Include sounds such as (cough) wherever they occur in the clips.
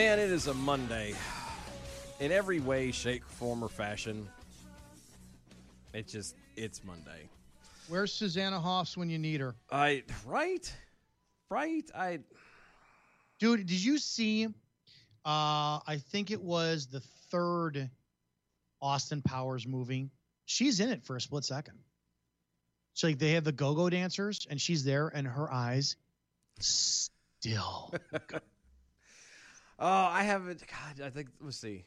Man, it is a Monday. In every way, shape, form, or fashion, it just it's Monday. Where's Susanna Hoffs when you need her? I right, right. I Dude, did you see? Uh, I think it was the third Austin Powers movie. She's in it for a split second. So like they have the go-go dancers, and she's there, and her eyes still. (laughs) oh I haven't. God, I think let's see.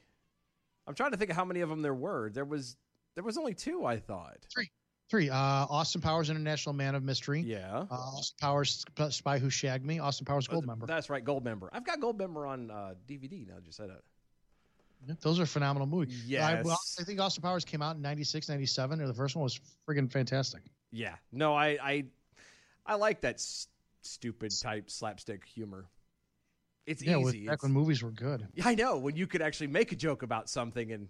I'm trying to think of how many of them there were. There was there was only two. I thought three. Three. Uh, Austin Powers, International Man of Mystery. Yeah. Uh, Austin Powers, Spy Who Shagged Me. Austin Powers, Goldmember. That's right, Goldmember. I've got Goldmember on uh, DVD now. Just said it. Those are phenomenal movies. I, Yes. well, I think Austin Powers came out in 96, 97, or the first one was friggin' fantastic. Yeah. No, I I I like that s- stupid type slapstick humor. It's Yeah, easy. back It's- when movies were good. Yeah, I know when you could actually make a joke about something and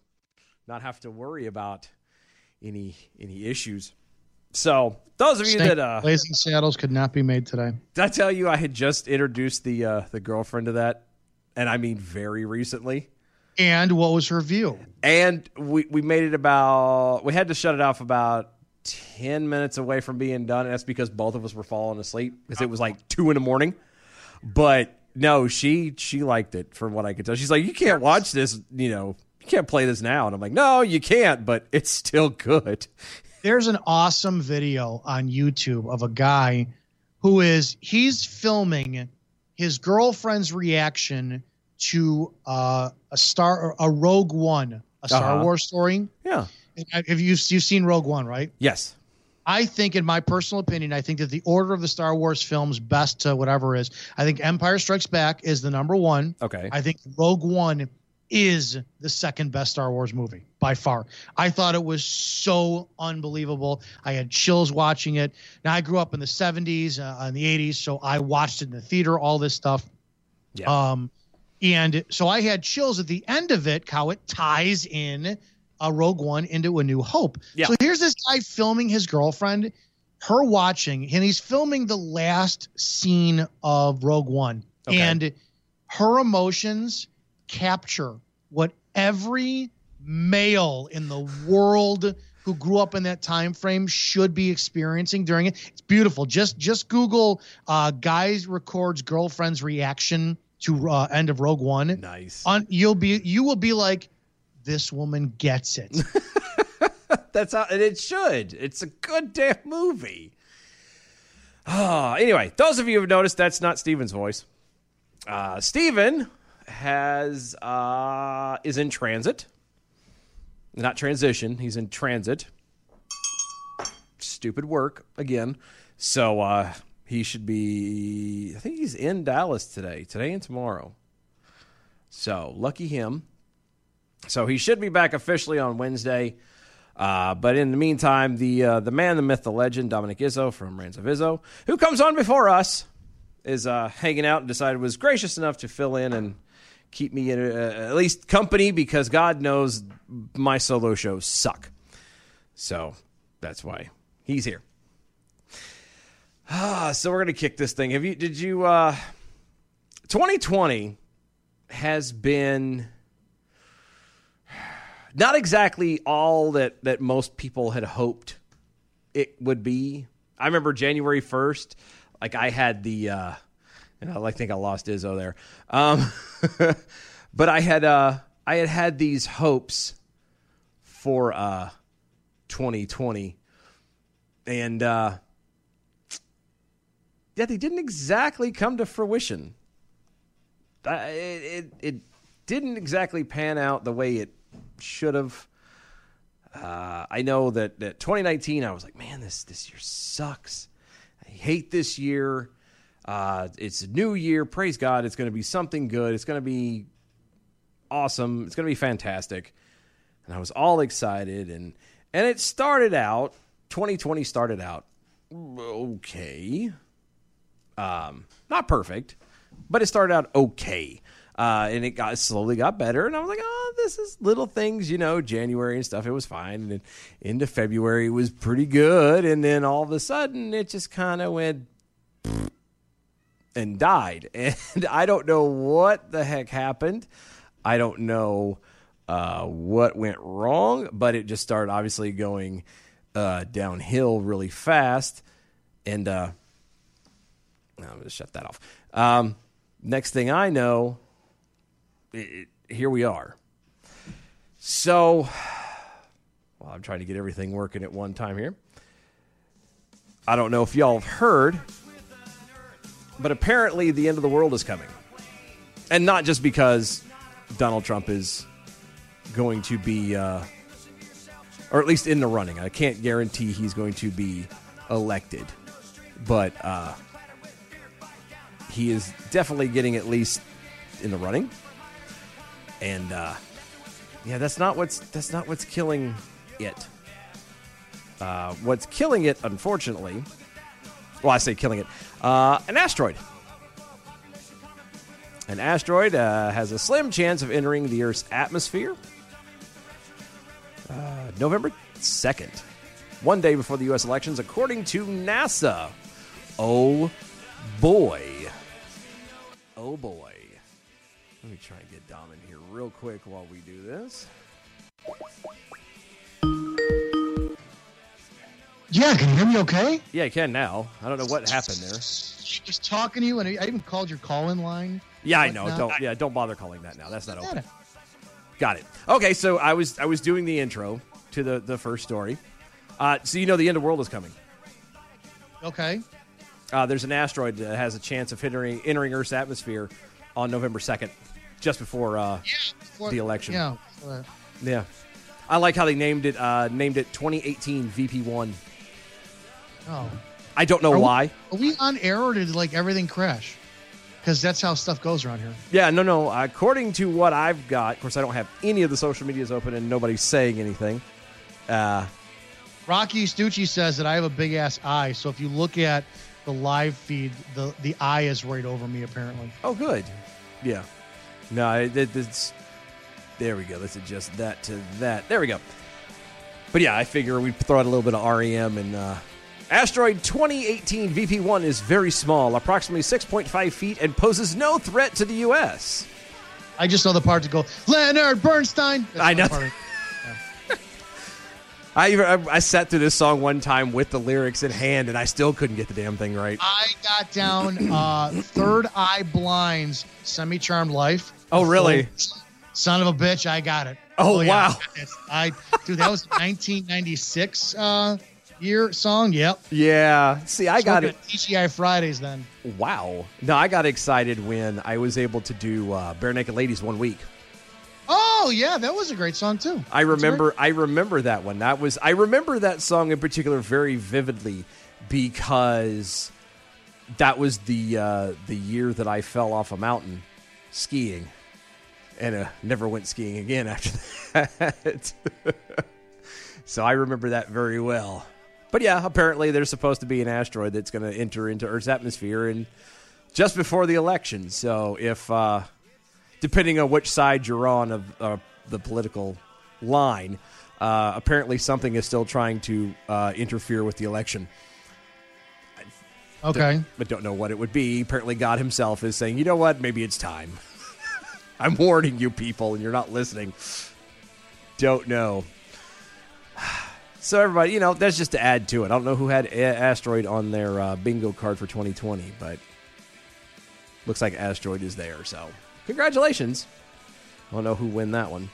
not have to worry about any any issues. So those of you Snake that uh, Blazing Saddles could not be made today. did I tell you I had just introduced the uh, the girlfriend to that, and I mean very recently. And what was her view? And we we made it about we had to shut it off about ten minutes away from being done, and that's because both of us were falling asleep because it was like two in the morning. But no, she she liked it from what I could tell. She's like, you can't watch this, you know, you can't play this now, and I'm like, no, you can't, but it's still good. There's an awesome video on YouTube of a guy who is he's filming his girlfriend's reaction to uh, a star a Rogue One, a Star Uh-huh. Wars story. Yeah. Have you you've seen Rogue One, right? Yes. I think, in my personal opinion, I think that the order of the Star Wars films, best to whatever is, I think Empire Strikes Back is the number one. Okay. I think Rogue One is the second best Star Wars movie by far. I thought it was so unbelievable. I had chills watching it. Now I grew up in the 70s uh, and the 80s, so I watched it in the theater, all this stuff. Yeah. Um, and so I had chills at the end of it, how it ties in a Rogue One into A New Hope. Yeah. So here's this guy filming his girlfriend, her watching, and he's filming the last scene of Rogue One. Okay. And her emotions capture what every male in the world who grew up in that time frame should be experiencing during it. It's beautiful. Just just Google uh, guys records girlfriend's reaction to uh, end of Rogue One. Nice. On you'll be you will be like, this woman gets it. (laughs) That's how, and it should. It's a good damn movie. Ah, anyway, those of you who've noticed, that's not Steven's voice. Uh, Steven has uh, is in transit, not transition. He's in transit. Stupid work again. So uh, he should be. I think he's in Dallas today, today and tomorrow. So lucky him. So he should be back officially on Wednesday. Uh, but in the meantime, the uh, the man, the myth, the legend, Dominic Izzo from Reigns of Izzo, who comes on before us, is uh, hanging out and decided was gracious enough to fill in and keep me in, uh, at least company because God knows my solo shows suck. So that's why he's here. Ah, so we're gonna kick this thing. Have you? Did you? Uh, 2020 has been not exactly all that that most people had hoped it would be. I remember January first, like I had the, uh, and I think I lost Izzo there, um, (laughs) but I had uh, I had had these hopes for uh, 2020. And uh, yeah, they didn't exactly come to fruition. It, it, it didn't exactly pan out the way it should have. Uh, I know that, that 2019, I was like, man, this this year sucks. I hate this year. Uh, it's a new year. Praise God, it's going to be something good. It's going to be awesome. It's going to be fantastic. And I was all excited, and and it started out. 2020 started out okay. Um, not perfect, but it started out okay. Uh, and it got slowly got better, and I was like, "Oh, this is little things, you know." January and stuff, it was fine, and then into February it was pretty good, and then all of a sudden it just kind of went and died, (laughs) and I don't know what the heck happened. I don't know uh, what went wrong, but it just started obviously going uh, downhill really fast, and uh, I'm going to shut that off. Um, next thing I know, it, here we are. So, well, I'm trying to get everything working at one time here. I don't know if y'all have heard, but apparently the end of the world is coming. And not just because Donald Trump is going to be, uh, or at least in the running. I can't guarantee he's going to be elected, but uh, he is definitely getting at least in the running. And uh, yeah, that's not what's that's not what's killing it. Uh, what's killing it, unfortunately, well, I say killing it, uh, an asteroid. An asteroid uh, has a slim chance of entering the Earth's atmosphere uh, November 2nd, one day before the U.S. elections, according to NASA. Oh boy. Oh boy. Let me try and get Dom in here real quick while we do this. Yeah, can you hear me okay? Yeah, I can now. I don't know what happened there. Just talking to you, and I even called your call-in line. Yeah, I know. Don't yeah, don't bother calling that now. That's not open. Got it. Okay, so I was I was doing the intro to the the first story. Uh, so you know the end of the world is coming. Okay. Uh, there's an asteroid that has a chance of entering entering Earth's atmosphere on November second, just before. Uh, Before- The election. Yeah. yeah, I like how they named it uh, named it 2018 VP1. Oh. I don't know Are we- why. Are we on air or did like everything crash? Because that's how stuff goes around here. Yeah, no, no. According to what I've got, of course, I don't have any of the social medias open and nobody's saying anything. Uh, Rocky Stucci says that I have a big ass eye, so if you look at the live feed, the the eye is right over me apparently. Oh, good. Yeah. No, it, it, it's. There we go. Let's adjust that to that. There we go. But yeah, I figure we'd throw out a little bit of REM and. Uh, Asteroid 2018 VP1 is very small, approximately 6.5 feet, and poses no threat to the U.S. I just know the part to go Leonard Bernstein. That's I know. (laughs) I, I I sat through this song one time with the lyrics in hand, and I still couldn't get the damn thing right. I got down uh, Third Eye Blind's Semi Charmed Life. Oh, really? Son of a bitch, I got it. Oh, yeah. wow. It's- I dude, that was 1996 (laughs) uh, year song. Yep. Yeah. See, I got it. TGI Fridays then. Wow. No, I got excited when I was able to do uh, Barenaked Ladies one week. Oh yeah, that was a great song too. I remember I remember that one. That was I remember that song in particular very vividly because that was the uh, the year that I fell off a mountain skiing and uh, never went skiing again after (laughs) that. so I remember that very well. But yeah, apparently there's supposed to be an asteroid that's going to enter into Earth's atmosphere and just before the election. So if uh, depending on which side you're on of uh, the political line, uh, apparently something is still trying to uh, interfere with the election. Okay. But don't know what it would be. Apparently, God Himself is saying, "You know what? Maybe it's time." (laughs) I'm warning you, people, and you're not listening. Don't know. (sighs) So everybody, you know, that's just to add to it. I don't know who had a- asteroid on their uh, bingo card for 2020, but looks like asteroid is there. So congratulations. I don't know who win that one.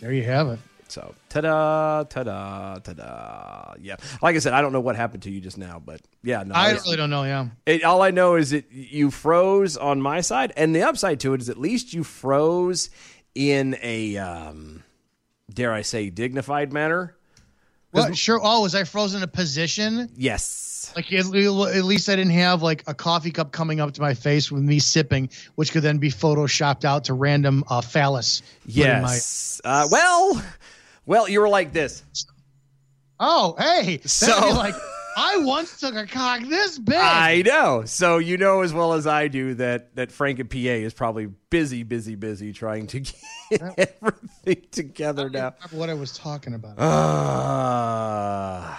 There you have it. So ta da, ta da, ta da. Yeah, like I said, I don't know what happened to you just now, but yeah, no, I it's- really don't know. Yeah. it, all I know is that you froze on my side, and the upside to it is at least you froze in a, um, dare I say, dignified manner. Well, sure. Oh, was I frozen in a position? Yes. Like at, least I didn't have like a coffee cup coming up to my face with me sipping, which could then be photoshopped out to random uh, phallus. in my- Yes. Uh, well, well, you were like this. oh, hey. So- like I once took a cock this big. I know. So you know as well as I do that that Frank and PA is probably busy, busy, busy trying to (laughs) get everything together now. what I was talking about. Uh,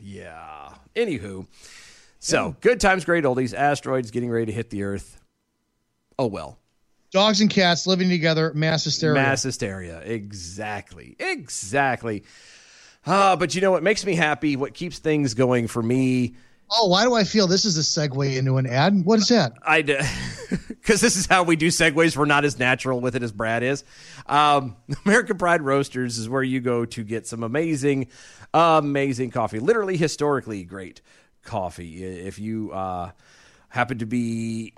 yeah. Anywho, so good times, great oldies. Asteroids getting ready to hit the Earth. Oh well, Dogs and cats living together, mass hysteria. mass hysteria. Exactly, exactly. Uh, but you know what makes me happy? What keeps things going for me? Oh, why do I feel this is a segue into an ad? What is that? I because (laughs) this is how we do segues. We're not as natural with it as Brad is. Um, (laughs) American Pride Roasters is where you go to get some amazing, amazing coffee. Literally historically great coffee. If you uh, happen to be,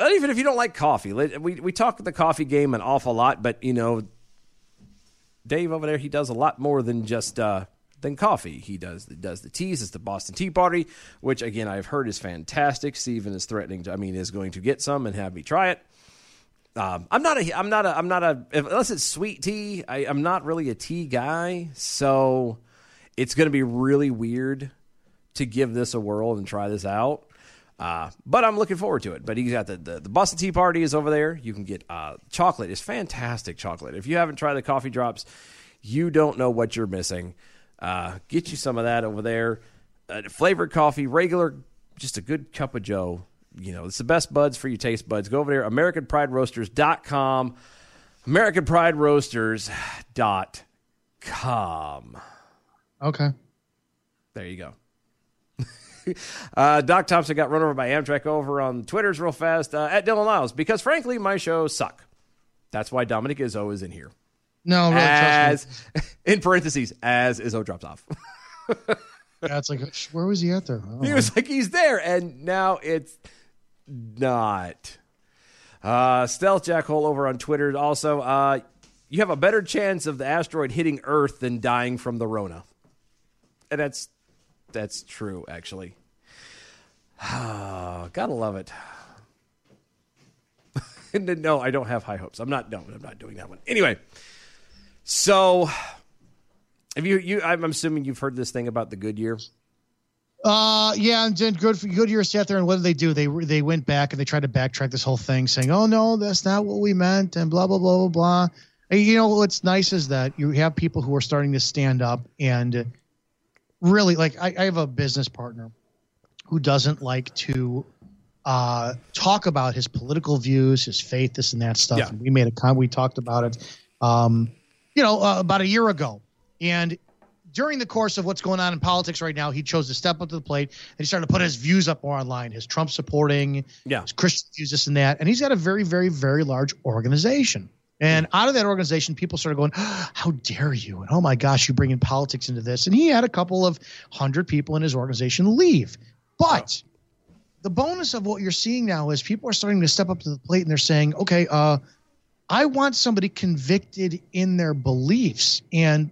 uh, even if you don't like coffee, we we talk the coffee game an awful lot, but you know, Dave over there, he does a lot more than just uh, than coffee. He does does the teas. It's the Boston Tea Party, which again I've heard is fantastic. Steven is threatening. To, I mean, is going to get some and have me try it. Um, I'm not a. I'm not a. I'm not a. Unless it's sweet tea, I, I'm not really a tea guy. So it's going to be really weird to give this a whirl and try this out. Uh, but I'm looking forward to it. But he's got the, the, the Boston Tea Party is over there. You can get uh, chocolate. It's fantastic chocolate. If you haven't tried the coffee drops, you don't know what you're missing. Uh, get you some of that over there. Uh, flavored coffee, regular, just a good cup of Joe. You know, it's the best buds for your taste buds. Go over there, AmericanPrideRoasters.com. AmericanPrideRoasters.com. Okay. There you go. (laughs) uh, Doc Thompson got run over by Amtrak over on Twitter's real fast uh, at Dylan Lyles because, frankly, my shows suck. That's why Dominic Izzo is in here. No, really, As, (laughs) in parentheses, as Izzo drops off. (laughs) Yeah, it's like, where was he at there? He was like, he's there, and now it's not. Uh, Stealth Jackhole over on Twitter also. Uh, you have a better chance of the asteroid hitting Earth than dying from the Rona, and that's that's true actually. Gotta love it. (laughs) no, I don't have high hopes. I'm not. No, I'm not doing that one. Anyway, so have you? You? I'm assuming you've heard this thing about the Goodyear. Uh, yeah, and then good Goodyear sat there, and what did they do? They they went back and they tried to backtrack this whole thing, saying, "Oh no, that's not what we meant," and blah blah blah blah blah. You know what's nice is that you have people who are starting to stand up and really like. I, I have a business partner who doesn't like to uh, talk about his political views, his faith, this and that stuff. Yeah. And we made a con. We talked about it, um, you know, uh, about a year ago, and during the course of what's going on in politics right now, he chose to step up to the plate and he started to put his views up more online, his Trump supporting, Yeah. his Christian views, this and that. And he's got a very, very, very large organization. And out of that organization, people started going, (gasps) How dare you? And oh my gosh, you bring in politics into this. And he had a couple of hundred people in his organization leave. But the bonus of what you're seeing now is people are starting to step up to the plate and they're saying, Okay, uh, I want somebody convicted in their beliefs. And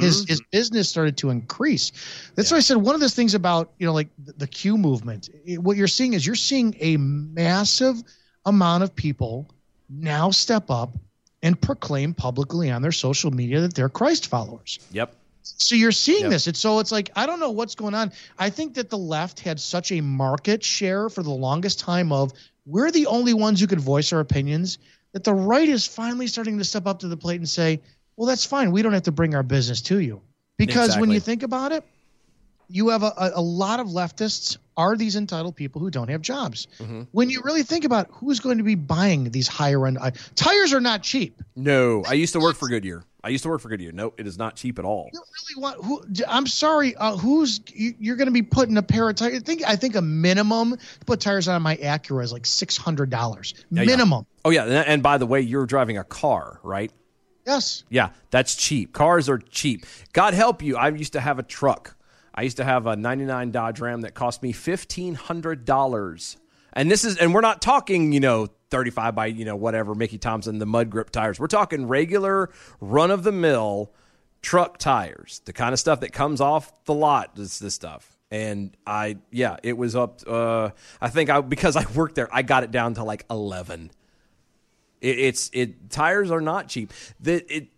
his his business started to increase. That's why I said one of the things about you know like the, the Q movement. it- what you're seeing is you're seeing a massive amount of people now step up and proclaim publicly on their social media that they're Christ followers. Yep. So you're seeing Yep. this. It's so it's like I don't know what's going on. I think that the left had such a market share for the longest time of we're the only ones who could voice our opinions that the right is finally starting to step up to the plate and say, "Well, that's fine. We don't have to bring our business to you." Because when you think about it, you have a, a, lot of leftists are these entitled people who don't have jobs. Mm-hmm. When you really think about who's going to be buying these higher end I- tires are not cheap. No, I used to work for Goodyear. I used to work for Goodyear. No, it is not cheap at all. you really want who i'm sorry uh, who's you, you're going to be putting a pair of tires i think i think a minimum to put tires on my acura is like $600 yeah. minimum Oh yeah, and by the way, you're driving a car, right? Yes. Yeah, that's cheap. Cars are cheap. God help you. I used to have a truck. I used to have a 99 Dodge Ram that cost me $1500. And this is and we're not talking, you know, 35 by, you know, whatever Mickey Thompson the mud grip tires. We're talking regular run of the mill truck tires. The kind of stuff that comes off the lot is this stuff. And I yeah, it was up uh I think I because I worked there, I got it down to like 11. It, it's it tires are not cheap. The, it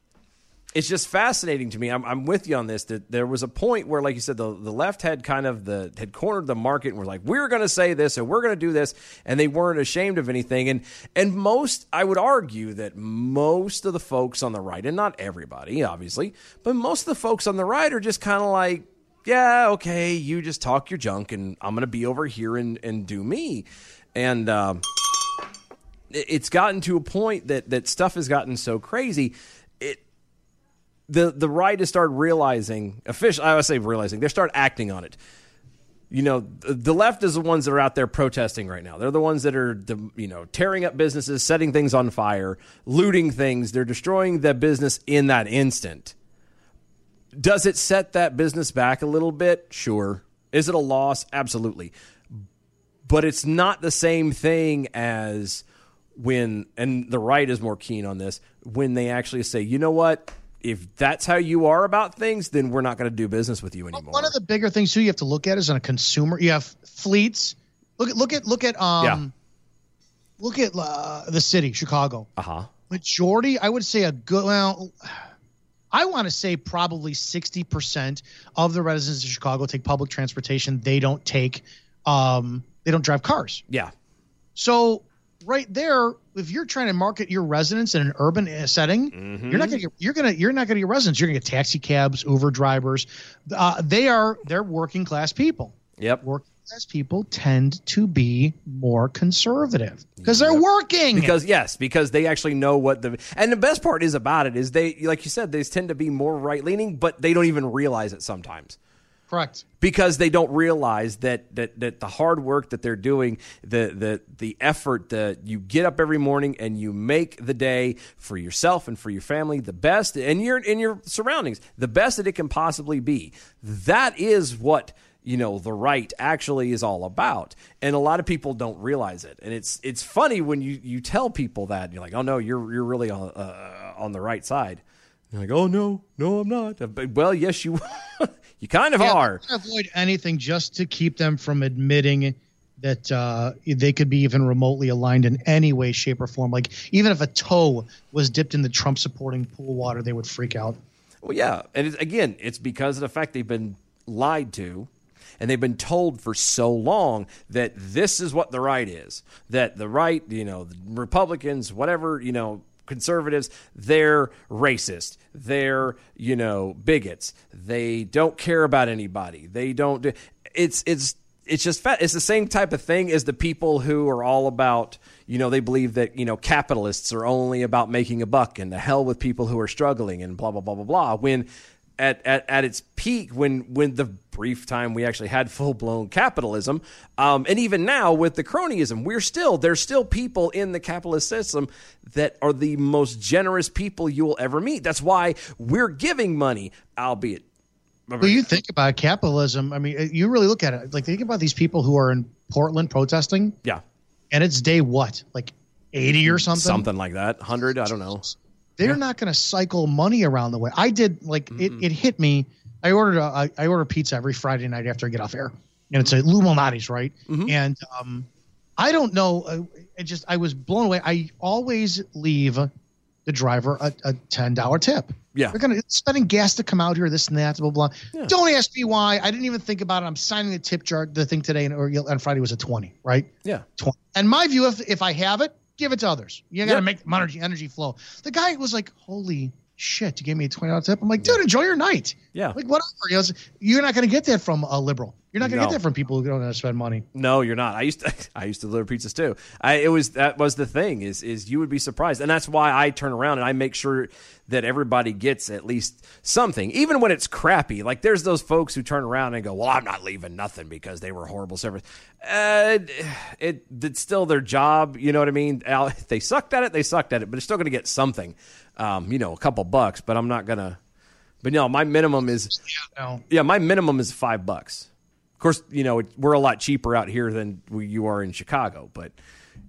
it's just fascinating to me. I'm, I'm with you on this. That there was a point where, like you said, the, the left had kind of the had cornered the market and was like, we're going to say this and we're going to do this, and they weren't ashamed of anything. And and most, I would argue that most of the folks on the right, and not everybody, obviously, but most of the folks on the right are just kind of like, yeah, okay, you just talk your junk, and I'm going to be over here and and do me, and. Um, it's gotten to a point that that stuff has gotten so crazy. The the right has started realizing official. I would say realizing they start acting on it. You know, the, the left is the ones that are out there protesting right now. They're the ones that are, you know, tearing up businesses, setting things on fire, looting things. They're destroying the business in that instant. Does it set that business back a little bit? Sure. Is it a loss? Absolutely. But it's not the same thing as when, and the right is more keen on this, when they actually say, you know what? If that's how you are about things, then we're not going to do business with you anymore. One of the bigger things too you have to look at is on a consumer. You have fleets. Look at look at look at um, Yeah. look at uh, the city, Chicago. uh huh. Majority, I would say a good. Well, I want to say probably sixty percent of the residents of Chicago take public transportation. They don't take, um, they don't drive cars. Yeah. So right there, if you're trying to market your residents in an urban setting, Mm-hmm. you're not gonna get, you're gonna you're not gonna get residents. You're gonna get taxi cabs, Uber drivers. Uh, they are they're working class people. Yep. Working class people tend to be more conservative because they're working. Because yes, because they actually know what the and the best part is about it is they like you said they tend to be more right leaning, but they don't even realize it sometimes correct. because they don't realize that that that the hard work that they're doing, the the the effort that you get up every morning and you make the day for yourself and for your family the best and your in your surroundings the best that it can possibly be. That is what you know the right actually is all about and a lot of people don't realize it and it's it's funny when you you tell people that you're like oh no you're you're really on uh, on the right side you're like oh no no i'm not well yes you (laughs) you kind of Yeah, are avoid anything just to keep them from admitting that uh, they could be even remotely aligned in any way, shape, or form. Like even if a toe was dipped in the Trump supporting pool water, they would freak out. Well, yeah, and it's, again, it's because of the fact they've been lied to, and they've been told for so long that this is what the right is. That the right, you know, the Republicans, whatever, you know, conservatives, they're racist. They're, you know, bigots. They don't care about anybody. They don't. Do, it's it's it's just fat. It's the same type of thing as the people who are all about, you know, they believe that, you know, capitalists are only about making a buck and the hell with people who are struggling and blah, blah, blah, blah, blah. When at, at, at its peak, when, when the brief time we actually had full blown capitalism, um, and even now with the cronyism, we're still, there's still people in the capitalist system that are the most generous people you will ever meet. That's why we're giving money, albeit Well, you think about capitalism. I mean, you really look at it. Like, think about these people who are in Portland protesting, yeah, and it's day what, like eighty or something. something like that. 100, I don't know. They're not going to cycle money around the way. I did. Like, it, it hit me. I ordered a, I, I order pizza every Friday night after I get off air, and it's a Lou Malnati's, right? And um, I don't know. Uh, it just I was blown away. I always leave the driver a, a ten dollar tip. Yeah. They're gonna spending gas to come out here, this and that, blah blah. blah. Don't ask me why. I didn't even think about it. I'm signing the tip jar. The thing today and or on Friday was a twenty, right? Yeah. 20. And my view, if if I have it, give it to others. You got to Yep. make energy energy flow. The guy was like, "Holy shit, you gave me a twenty dollar tip." I'm like, "Dude, enjoy your night." Yeah. Like whatever. You know, you're not going to get that from a liberal. You're not going to No. get that from people who don't know how to spend money. No, you're not. I used to (laughs) I used to deliver pizzas too. I it was that was the thing is is you would be surprised. And that's why I turn around and I make sure that everybody gets at least something. Even when it's crappy. Like there's those folks who turn around and go, "Well, I'm not leaving nothing because they were horrible service." Uh, it it's still their job, you know what I mean? (laughs) They sucked at it, they sucked at it, but they're still going to get something. Um, you know, a couple bucks, but I'm not to But no, my minimum is No. yeah, my minimum is 5 bucks. Of course, you know, it, we're a lot cheaper out here than we, you are in Chicago, but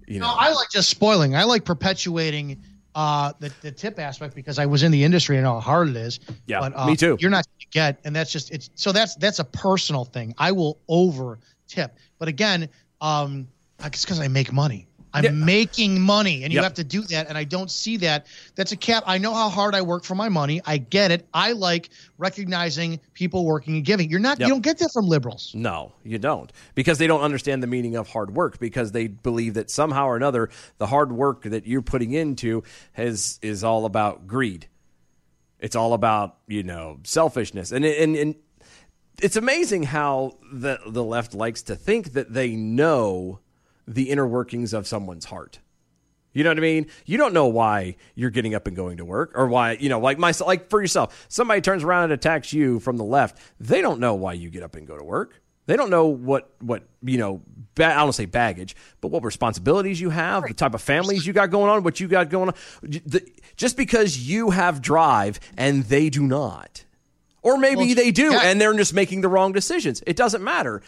you know. No, I like just spoiling. I like perpetuating uh, the, the tip aspect because I was in the industry and know how hard it is. Yeah, but, uh, me too. You're not going to get, and that's just it's. So that's that's a personal thing. I will over tip, but again, um, it's because I make money. I'm Yeah. making money, and you Yep. have to do that. And I don't see that. That's a cap. I know how hard I work for my money. I get it. I like recognizing people working and giving. You're not. Yep. You don't get that from liberals. No, you don't. Because they don't understand the meaning of hard work because they believe that somehow or another the hard work that you're putting into has is all about greed. It's all about, you know, selfishness. And and and it's amazing how the the left likes to think that they know the inner workings of someone's heart. You know what I mean? You don't know why you're getting up and going to work, or why you know, like myself, like for yourself. Somebody turns around and attacks you from the left. They don't know why you get up and go to work. They don't know what what you know. Ba- I don't say baggage, but what responsibilities you have, the type of families you got going on, what you got going on. The- Just because you have drive and they do not, or maybe Well, they do yeah. and they're just making the wrong decisions. It doesn't matter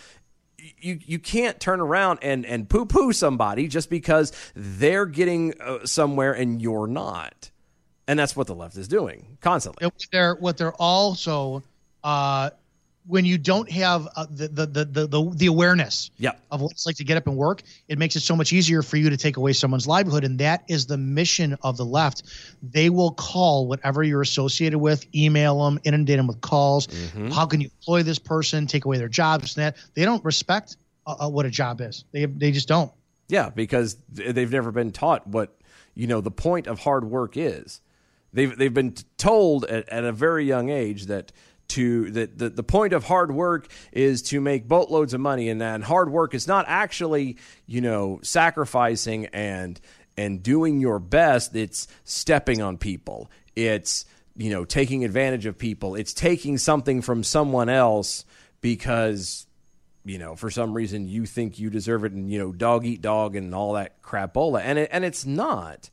you you can't turn around and and poo poo somebody just because they're getting uh, somewhere and you're not, and that's what the left is doing constantly. And what they're what they're also uh, when you don't have uh, the, the, the the the awareness Yep. of what it's like to get up and work, it makes it so much easier for you to take away someone's livelihood, and that is the mission of the left. They will call whatever you're associated with, email them, inundate them with calls. How can you employ this person? Take away their jobs and that. They don't respect uh, uh, what a job is. They they just don't. Yeah, because they've never been taught what you know the point of hard work is. They've they've been told at, at a very young age that to that the, the point of hard work is to make boatloads of money, and and hard work is not actually you know sacrificing and and doing your best. It's stepping on people. It's you know taking advantage of people. It's taking something from someone else because you know, for some reason you think you deserve it and, you know, dog eat dog and all that crapola. And it, and it's not.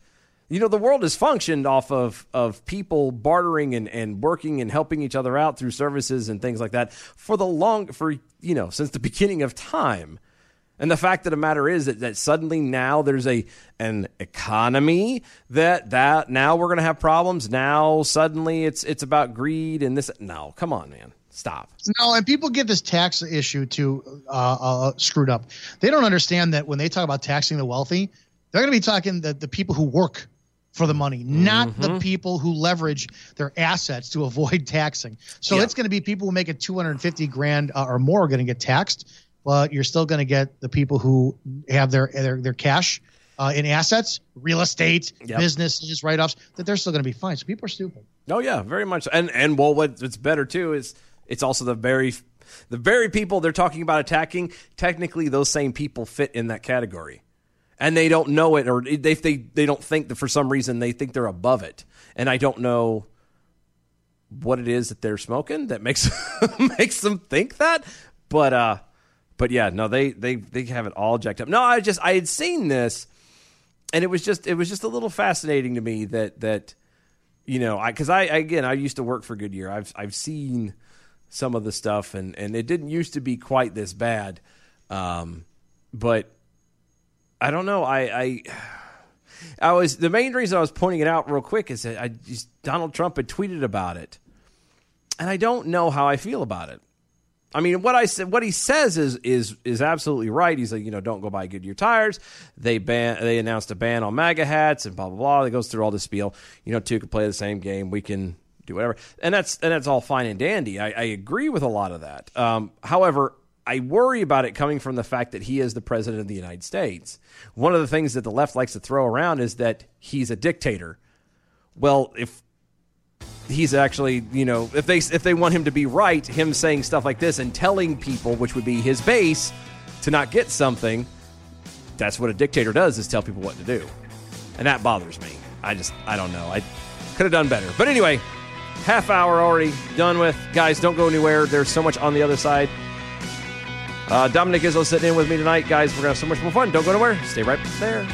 You know, the world has functioned off of, of people bartering and, and working and helping each other out through services and things like that for the long, for, you know, since the (laughs) beginning of time. And the fact of the matter is that, that suddenly now there's a an economy that that now we're going to have problems. Now suddenly it's it's about greed and this. No, come on, man, stop. No, and people get this tax issue too uh, uh, screwed up. They don't understand that when they talk about taxing the wealthy, they're going to be talking the, the people who work for the money, not the people who leverage their assets to avoid taxing. So Yeah. it's going to be people who make it 250 grand uh, or more are going to get taxed, but you're still going to get the people who have their their, their cash uh, in assets, real estate, Yep. businesses, write offs, that they're still going to be fine. So people are stupid. Oh yeah, very much. And and well, what it's better too is it's also the very the very people they're talking about attacking. Technically, those same people fit in that category, and they don't know it, or they they they don't think that for some reason they think they're above it. And I don't know what it is that they're smoking that makes (laughs) makes them think that. But uh, but yeah, no, they they they have it all jacked up. No, I just I had seen this, and it was just it was just a little fascinating to me that that you know, I because I again I used to work for Goodyear. I've I've seen some of the stuff, and and it didn't used to be quite this bad, um, but I don't know. I I. (sighs) I was the main reason I was pointing it out real quick is that I just Donald Trump had tweeted about it, and I don't know how I feel about it. I mean, what I said, what he says is is is absolutely right. He's like, you know, don't go buy Goodyear tires. They ban, they announced a ban on MAGA hats and blah blah blah. It goes through all this spiel. You know, two can play the same game. We can do whatever, and that's and that's all fine and dandy. I, I agree with a lot of that. Um, however, I worry about it coming from the fact that he is the president of the United States. One of the things that the left likes to throw around is that he's a dictator. Well, if he's actually, you know, if they if they want him to be right, him saying stuff like this and telling people, which would be his base, to not get something. That's what a dictator does: is tell people what to do, and that bothers me. I just, I don't know. I could have done better, but anyway, half hour already done with. Guys, don't go anywhere. There's so much on the other side. Uh, Dominic Izzo sitting in with me tonight, guys. We're gonna have so much more fun. Don't go nowhere. Stay right there.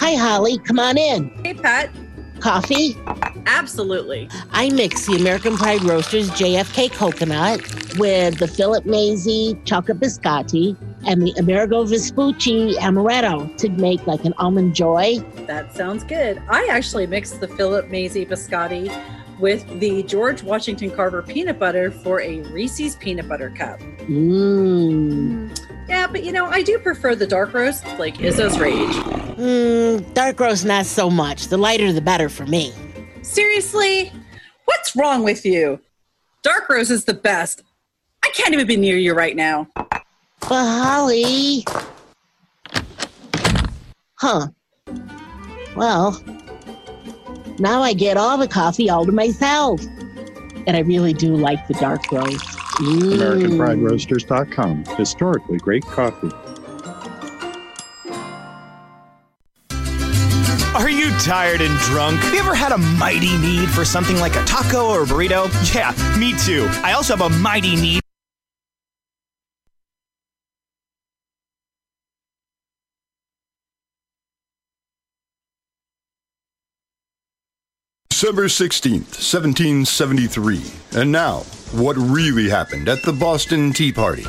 Hi, Holly. Come on in. Hey, Pat. Coffee? Absolutely. I mix the American Pride Roasters JFK coconut with the Philip Mazzei chocolate biscotti and the Amerigo Vespucci amaretto to make like an almond joy. That sounds good. I actually mixed the Philip Mazzei biscotti with the George Washington Carver peanut butter for a Reese's peanut butter cup. Mmm. Yeah, but you know, I do prefer the dark roast, like Izzo's Rage. Mmm. Dark roast, not so much. The lighter, the better for me. Seriously? What's wrong with you? Dark roast is the best. I can't even be near you right now. But Holly. Huh. Well, now I get all the coffee all to myself. And I really do like the dark roast. Mm. AmericanPrideRoasters.com. Historically great coffee. Are you tired and drunk? Have you ever had a mighty need for something like a taco or a burrito? Yeah, me too. I also have a mighty need. December 16th, 1773. And now, what really happened at the Boston Tea Party? (laughs)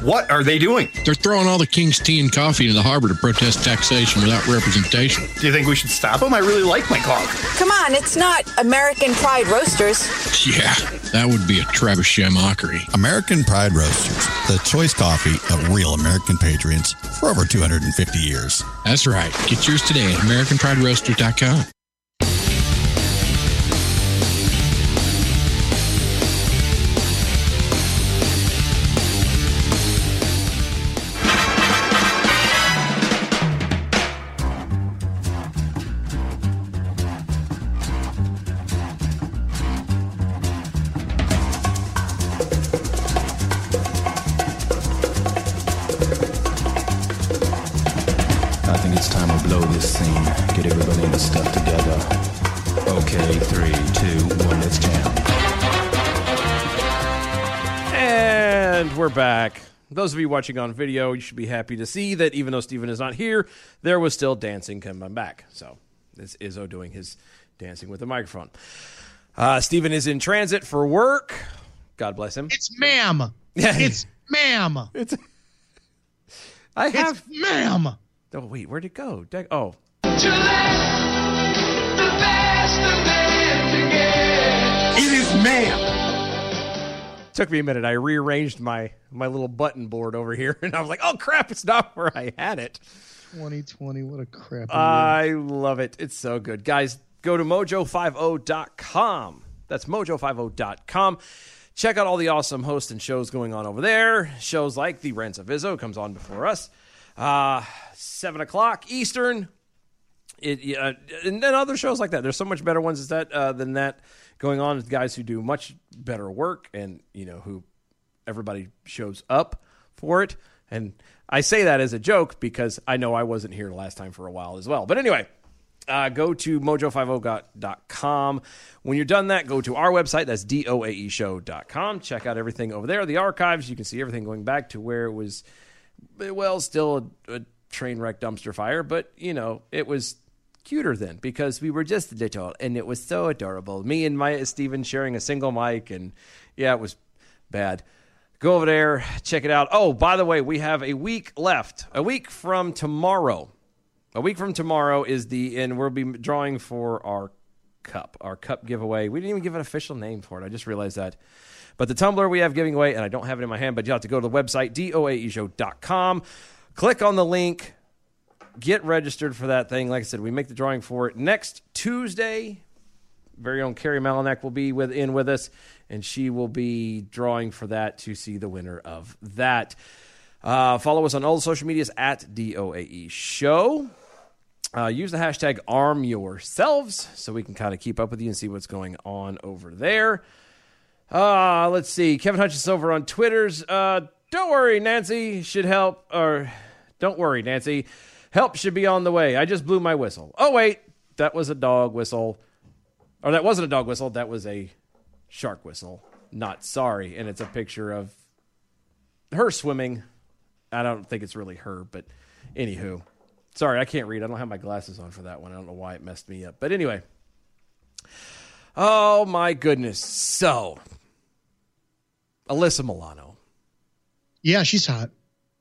what are they doing? They're throwing all the king's tea and coffee into the harbor to protest taxation without representation. Do you think we should stop them? I really like my coffee. Come on, it's not American Pride Roasters. Yeah, that would be a trebuchet mockery. American Pride Roasters, the choice coffee of real American patriots for over 250 years. That's right. Get yours today at AmericanPrideRoasters.com. Those of you watching on video, you should be happy to see that even though Steven is not here, there was still dancing coming back. So this is Izzo doing his dancing with the microphone. Uh, Steven is in transit for work. God bless him. It's ma'am. It's ma'am. (laughs) It's I have It's ma'am. Oh wait, where'd it go? Dag- oh, It is ma'am. Took me a minute. I rearranged my my little button board over here, (laughs) and I was like, "Oh crap, it's not where I had it." 2020. What a crap. I love it. It's so good. Guys, go to mojo50.com. That's mojo50.com. Check out all the awesome hosts and shows going on over there. Shows like The Rents of Izzo comes on before us. Uh, 7 o'clock Eastern. It, uh, and then other shows like that. There's so much better ones that, uh, than that going on with guys who do much better work and, you know, who everybody shows up for it. And I say that as a joke because I know I wasn't here last time for a while as well. But anyway, uh, go to mojo50.com. When you're done that, go to our website. That's doaeshow.com. Check out everything over there. The archives, you can see everything going back to where it was, well, still a, a train wreck dumpster fire, but, you know, it was cuter then because we were just little and it was so adorable. Me and my Steven sharing a single mic, and yeah, it was bad. Go over there, check it out. Oh, by the way, we have a week left. A week from tomorrow. A week from tomorrow is the, and we'll be drawing for our cup, our cup giveaway. We didn't even give an official name for it. I just realized that. But the tumbler we have giving away, and I don't have it in my hand, but you have to go to the website, doaeshow.com. Click on the link, get registered for that thing. Like I said, we make the drawing for it next Tuesday, very own Carrie Malinak will be with in with us, and she will be drawing for that to see the winner of that. Uh, follow us on all the social medias at DOAE Show. Uh, use the hashtag arm yourselves so we can kind of keep up with you and see what's going on over there. Uh, let's see. Kevin Hutchins over on Twitter's. Uh, don't worry, Nancy should help. Or don't worry, Nancy. Help should be on the way. I just blew my whistle. Oh, wait. That was a dog whistle. Or that wasn't a dog whistle. That was a shark whistle. Not sorry. And it's a picture of her swimming. I don't think it's really her, but anywho. Sorry, I can't read. I don't have my glasses on for that one. I don't know why it messed me up. But anyway. Oh my goodness. So, Alyssa Milano. Yeah, she's hot.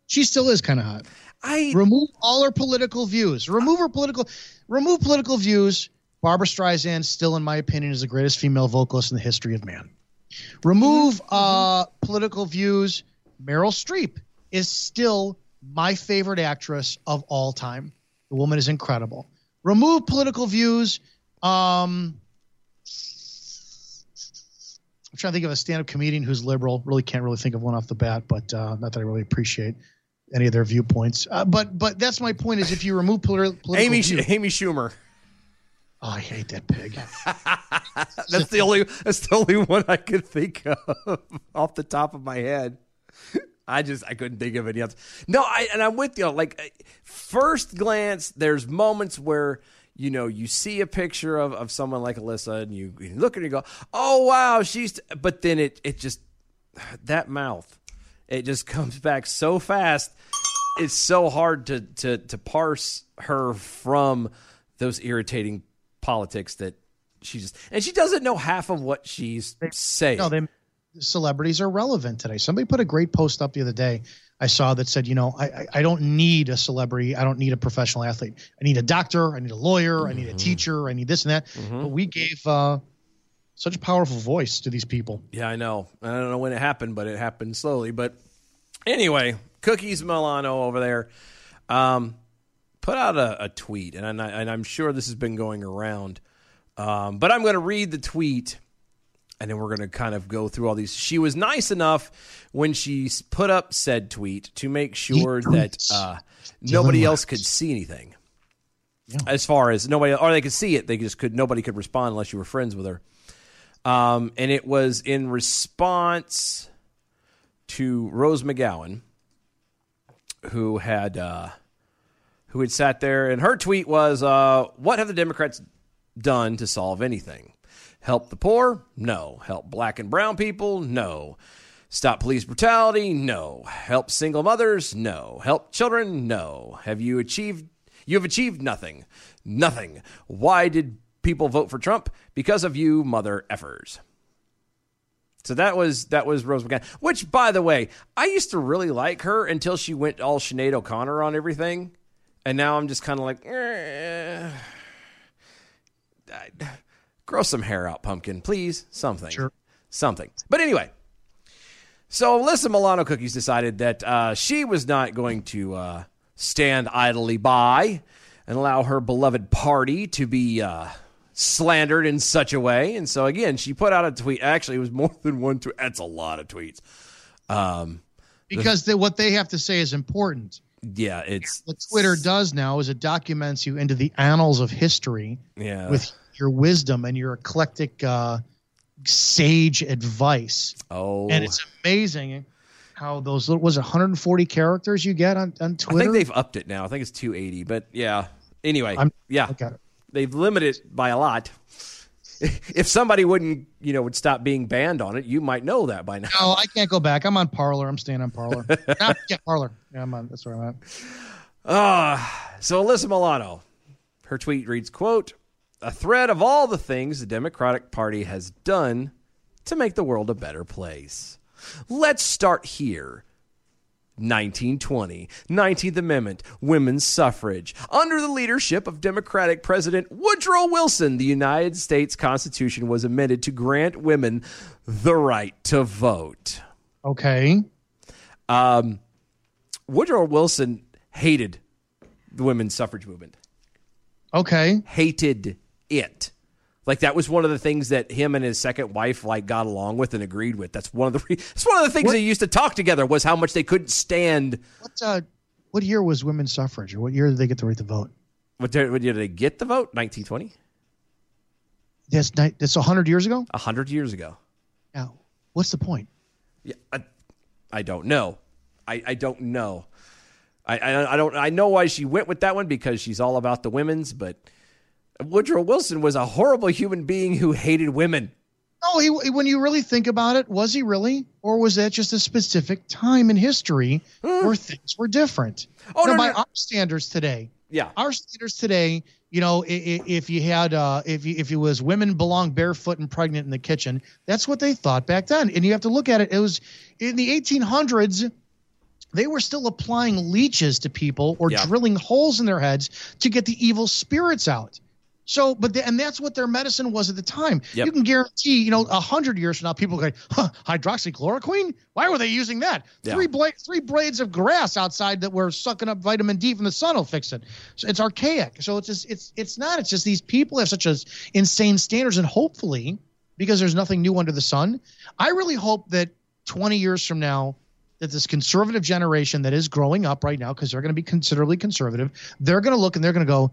She still is kind of hot. I remove all her political views. Remove her political remove political views. Barbra Streisand still in my opinion is the greatest female vocalist in the history of man. Remove uh political views. Meryl Streep is still my favorite actress of all time. The woman is incredible. Remove political views. Um, I'm trying to think of a stand-up comedian who's liberal. Really can't really think of one off the bat, but uh, not that I really appreciate any of their viewpoints. Uh, but but that's my point: is if you remove politi- political Amy views, Amy Schumer. Oh, I hate that pig. (laughs) that's the only that's the only one I could think of (laughs) off the top of my head. I just I couldn't think of any else. No, I and I'm with you. Like first glance, there's moments where you know you see a picture of, of someone like Alyssa and you, you look at her and you go, oh wow, she's. But then it it just that mouth, it just (laughs) comes back so fast. It's so hard to to to parse her from those irritating politics that she just and she doesn't know half of what she's saying. No, they celebrities are relevant today. Somebody put a great post up the other day. I saw that said, you know, I I, I don't need a celebrity. I don't need a professional athlete. I need a doctor. I need a lawyer. I need a teacher. I need this and that. But we gave uh, such a powerful voice to these people. Yeah, I know. I don't know when it happened, but it happened slowly. But anyway, Cookies Milano over there um, put out a, a tweet, and, I, and I'm sure this has been going around. Um, but I'm going to read the tweet, and then we're going to kind of go through all these. She was nice enough when she put up said tweet to make sure that uh, nobody else could see anything. As far as nobody, or they could see it, they just could. Nobody could respond unless you were friends with her. Um, and it was in response to Rose McGowan, who had uh, who had sat there, and her tweet was, uh, "What have the Democrats done to solve anything? Help the poor? No. Help black and brown people? No. Stop police brutality? No. Help single mothers? No. Help children? No. Have you achieved? You have achieved nothing. Nothing. Why did people vote for Trump? Because of you, mother effers. So that was that was Rose McGowan. Which, by the way, I used to really like her until she went all Sinead O'Connor on everything, and now I'm just kind of like, eh, grow some hair out, pumpkin, please, something, Sure. something. But anyway, so Alyssa Milano Cookies decided that uh, she was not going to uh, stand idly by and allow her beloved party to be uh, slandered in such a way. And so again, she put out a tweet. Actually, it was more than one tweet. That's a lot of tweets. Um, Because they, what they have to say is important. yeah, it's What Twitter does now is it documents you into the annals of history yeah. with your wisdom and your eclectic uh, sage advice. oh, And it's amazing how those little was it 140 characters you get on, on Twitter. I think they've upped it now. I think it's 280. But yeah. Anyway, I'm- yeah, I got it. They've limited it by a lot. If somebody wouldn't, you know, would stop being banned on it, you might know that by now. No, I can't go back. I'm on Parler. I'm staying on Parler. (laughs) Yeah, Parler. Yeah, I'm on. That's where I'm at. Ah, so Alyssa Milano, her tweet reads, quote, a thread of all the things the Democratic Party has done to make the world a better place. Let's start here. 1920, 19th Amendment, women's suffrage. Under the leadership of Democratic President Woodrow Wilson, the United States Constitution was amended to grant women the right to vote. Okay. Um, Woodrow Wilson hated the women's suffrage movement. Okay. Hated it. Like that was one of the things that him and his second wife like got along with and agreed with. That's one of the. Re- that's one of the things What- they used to talk together was how much they couldn't stand. What uh, what year was women's suffrage, or what year did they get the right to vote? What did, what did they get the vote? 1920, That's ni- that's hundred years ago. a hundred years ago. Yeah. What's the point? Yeah, I, I don't know. I, I don't know. I, I I don't I know why she went with that one because she's all about the women's, but Woodrow Wilson was a horrible human being who hated women. No, he, when you really think about it, was he really, or was that just a specific time in history where things were different? Oh, know, no, by no. our standards today, Yeah. our standards today, you know, if you had, uh, if you, if it was women belong barefoot and pregnant in the kitchen, that's what they thought back then. And you have to look at it. It was in the 1800s. They were still applying leeches to people or Yeah. drilling holes in their heads to get the evil spirits out. So, but the, and that's what their medicine was at the time. Yep. You can guarantee, you know, a hundred years from now, people go, huh, hydroxychloroquine? Why were they using that? Yeah. Three bla- three blades of grass outside that were sucking up vitamin D from the sun will fix it. So it's archaic. So it's just, it's it's not. It's just these people have such as insane standards, and hopefully, because there's nothing new under the sun, I really hope that 20 years from now. That this conservative generation that is growing up right now, because they're going to be considerably conservative, they're going to look and they're going to go,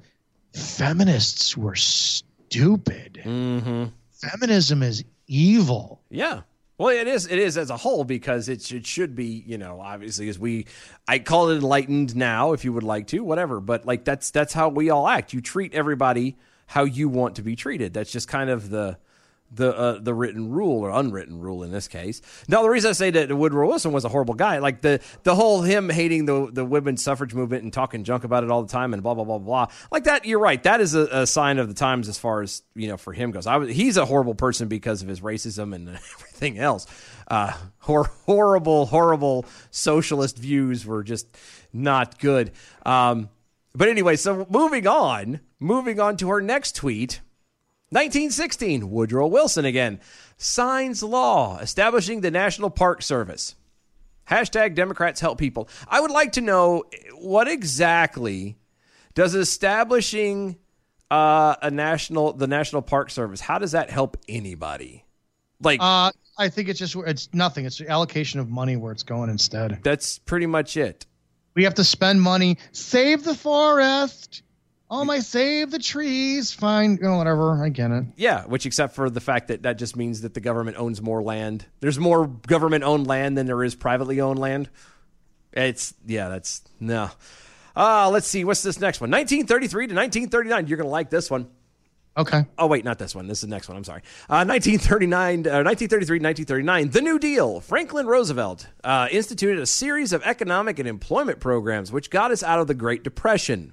feminists were stupid. Mm-hmm. Feminism is evil. Yeah. Well, it is. It is as a whole because it should, it should be. You know, obviously, as we, I call it enlightened now, if you would like to, whatever. But like that's that's how we all act. You treat everybody how you want to be treated. That's just kind of the the uh, the written rule or unwritten rule in this case. Now, the reason I say that Woodrow Wilson was a horrible guy, like the the whole him hating the the women's suffrage movement and talking junk about it all the time and blah blah blah blah, like that. You're right. That is a, a sign of the times as far as you know for him goes. I was, he's a horrible person because of his racism and (laughs) everything else. Uh, hor- horrible, horrible socialist views were just not good. Um, but anyway, so moving on, moving on to our next tweet. 1916, Woodrow Wilson again signs law establishing the National Park Service. Hashtag Democrats help people. I would like to know what exactly does establishing uh, a national the National Park Service how does that help anybody? Like Uh, I think it's just it's nothing. It's the allocation of money where it's going instead. that's pretty much it. We have to spend money, save the forest. Oh my, save the trees. Fine, you know, whatever. I get it. Yeah, which except for the fact that that just means that the government owns more land. There's more government owned land than there is privately owned land. It's yeah, that's no. Uh, let's see. What's this next one? 1933 to 1939. You're going to like this one. Okay. Oh, wait, not this one. This is the next one. I'm sorry. Uh, 1939, uh, 1933 1939. The New Deal. Franklin Roosevelt uh, instituted a series of economic and employment programs which got us out of the Great Depression.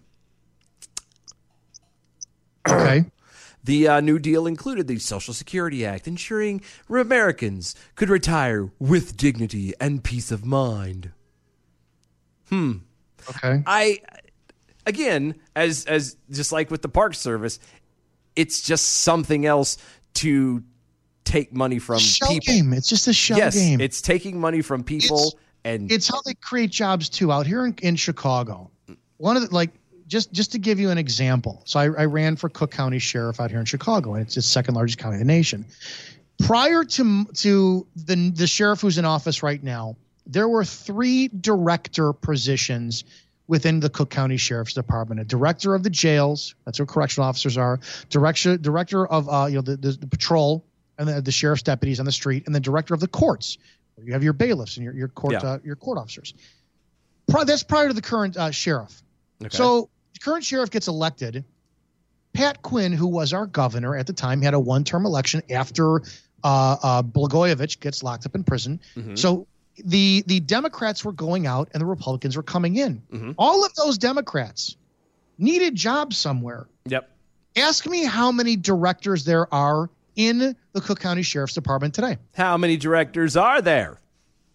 Okay. (clears throat) The uh, New Deal included the Social Security Act, ensuring Americans could retire with dignity and peace of mind. Hmm. Okay. I, again, as as just like with the Park Service, it's just something else to take money from Shell people. game. It's just a shell yes, game. it's taking money from people and it's how they create jobs too out here in, in chicago one of the like just just to give you an example so I, I ran for cook county sheriff out here in chicago and it's the second largest county in the nation prior to to the the sheriff who's in office right now there were three director positions within the Cook County Sheriff's Department. A director of the jails, that's where correctional officers are. Director director of uh, you know the, the, the patrol and the, the sheriff's deputies on the street, and the director of the courts. Where you have your bailiffs and your your court Yeah. uh, your court officers. Pri- that's prior to the current uh, sheriff. Okay. So current sheriff gets elected. Pat Quinn, who was our governor at the time, had a one-term election after uh, uh, Blagojevich gets locked up in prison. Mhm. So the the Democrats were going out and the Republicans were coming in. Mhm. All of those Democrats needed jobs somewhere. Yep. Ask me how many directors there are in the Cook County Sheriff's Department today. How many directors are there?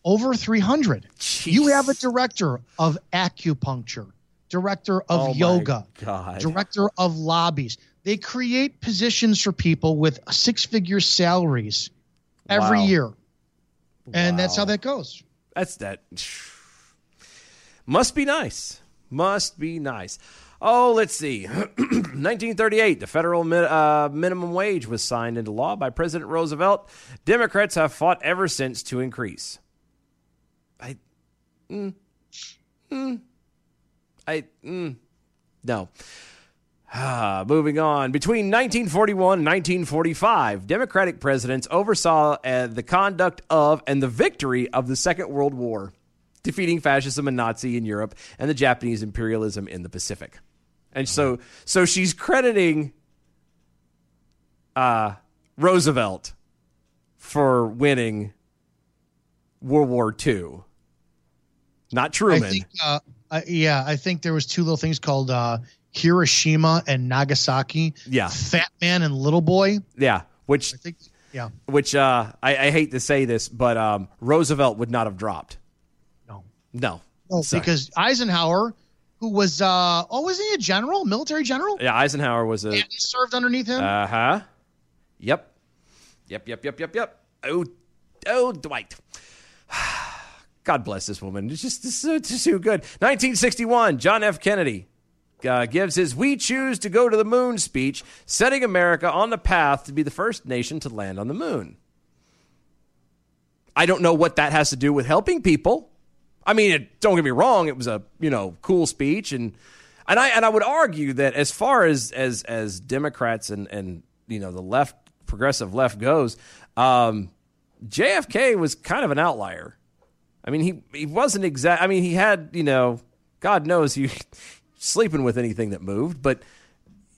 Over 300. You have a director of acupuncture, director of Oh yoga, director of lobbies. They create positions for people with six figure salaries every Wow. year. And that's how that goes. That's that. Must be nice. Must be nice. Oh, let's see. (clears throat) 1938, the federal mi- uh, minimum wage was signed into law by President Roosevelt. Democrats have fought ever since to increase. I, mm, mm, I, mm, no. Ah, moving on. Between 1941 and 1945, Democratic presidents oversaw uh, the conduct of and the victory of the Second World War, defeating fascism and Nazi in Europe and the Japanese imperialism in the Pacific. And so, so she's crediting uh, Roosevelt for winning World War II, not Truman. I think, uh, uh, yeah, I think there was two little things called uh, Hiroshima and Nagasaki. Yeah. Fat Man and Little Boy. yeah, which I think, Yeah. which uh, I, I hate to say this, but um, Roosevelt would not have dropped. No. No. No, Sorry. because Eisenhower, who was uh oh, was he a general, military general? yeah, Eisenhower was a And he served underneath him. uh huh. Yep. Yep. Yep. Yep. Yep. Yep. Oh, oh, Dwight. (sighs) (sighs) (sighs) God bless this woman. It's just, it's, just too good. 1961, John F. Kennedy uh, gives his "We Choose to Go to the Moon" speech, setting America on the path to be the first nation to land on the moon. I don't know what that has to do with helping people. I mean, it, don't get me wrong; it was a you know cool speech, and and I and I would argue that as far as as as Democrats and and you know the left progressive left goes, um, JFK was kind of an outlier. I mean, he he wasn't exact. I mean, he had you know, God knows he (laughs) sleeping with anything that moved, but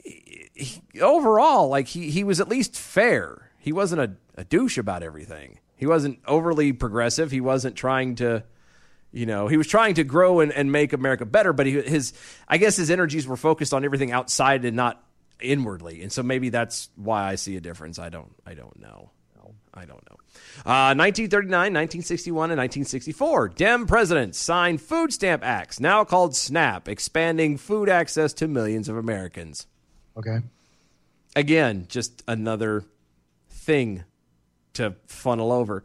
he, overall, like he he was at least fair. He wasn't a, a douche about everything. He wasn't overly progressive. He wasn't trying to, you know, he was trying to grow and, and make America better. But he, his, I guess, his energies were focused on everything outside and not inwardly. And so maybe that's why I see a difference. I don't, I don't know. I don't know. Uh, 1939, 1961, and 1964. Dem presidents signed food stamp acts, now called SNAP, expanding food access to millions of Americans. Okay. Again, just another thing to funnel over.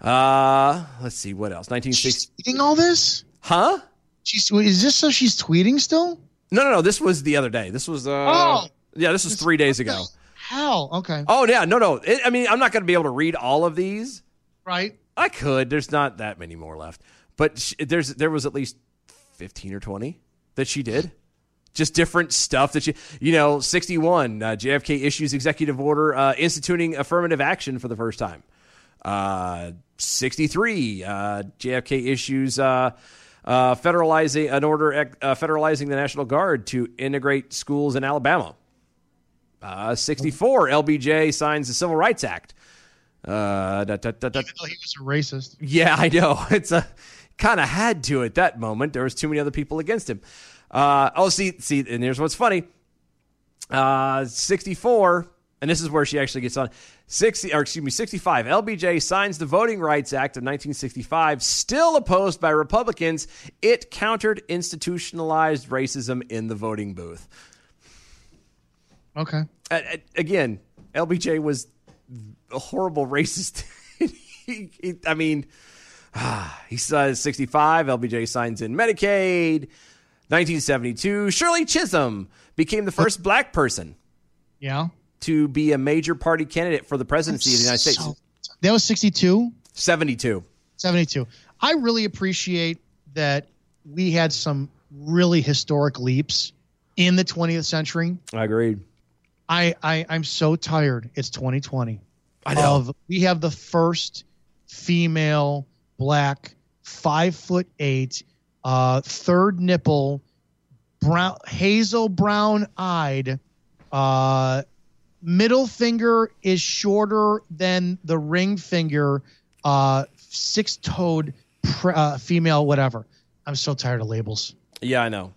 Uh, let's see what else. 1960. Tweeting all this? Huh? She's is this so she's tweeting still? No, no, no. This was the other day. This was uh, Oh. yeah, this was three days ago. Hell, okay. Oh yeah, no, no. It, I mean, I'm not going to be able to read all of these. Right. I could. There's not that many more left, but sh- there's there was at least 15 or 20 that she did. Just different stuff that she, you know, 61. Uh, JFK issues executive order uh, instituting affirmative action for the first time. Uh, 63. Uh, JFK issues uh, uh, federalizing an order uh, federalizing the National Guard to integrate schools in Alabama. Uh, 64. LBJ signs the Civil Rights Act. Uh, da, da, da, da. Even though he was a racist. Yeah, I know. (laughs) It's a kind of had to at that moment. There was too many other people against him. Uh, oh, see, see, and here's what's funny. Uh, 64, and this is where she actually gets on. 60, or excuse me, 65. LBJ signs the Voting Rights Act of 1965, still opposed by Republicans. It countered institutionalized racism in the voting booth. Okay. Again, LBJ was a horrible racist. (laughs) he, he, I mean, (sighs) he says 65. LBJ signs in Medicaid. 1972. Shirley Chisholm became the first black person Yeah. to be a major party candidate for the presidency of the United States. So- that was 62, 72. 72. I really appreciate that we had some really historic leaps in the 20th century. I agreed. I, I I'm so tired. It's 2020. I know. Of, we have the first female black five foot eight, uh, third nipple, brown hazel brown eyed, uh, middle finger is shorter than the ring finger, uh, six toed pr- uh, female, whatever. I'm so tired of labels. Yeah, I know.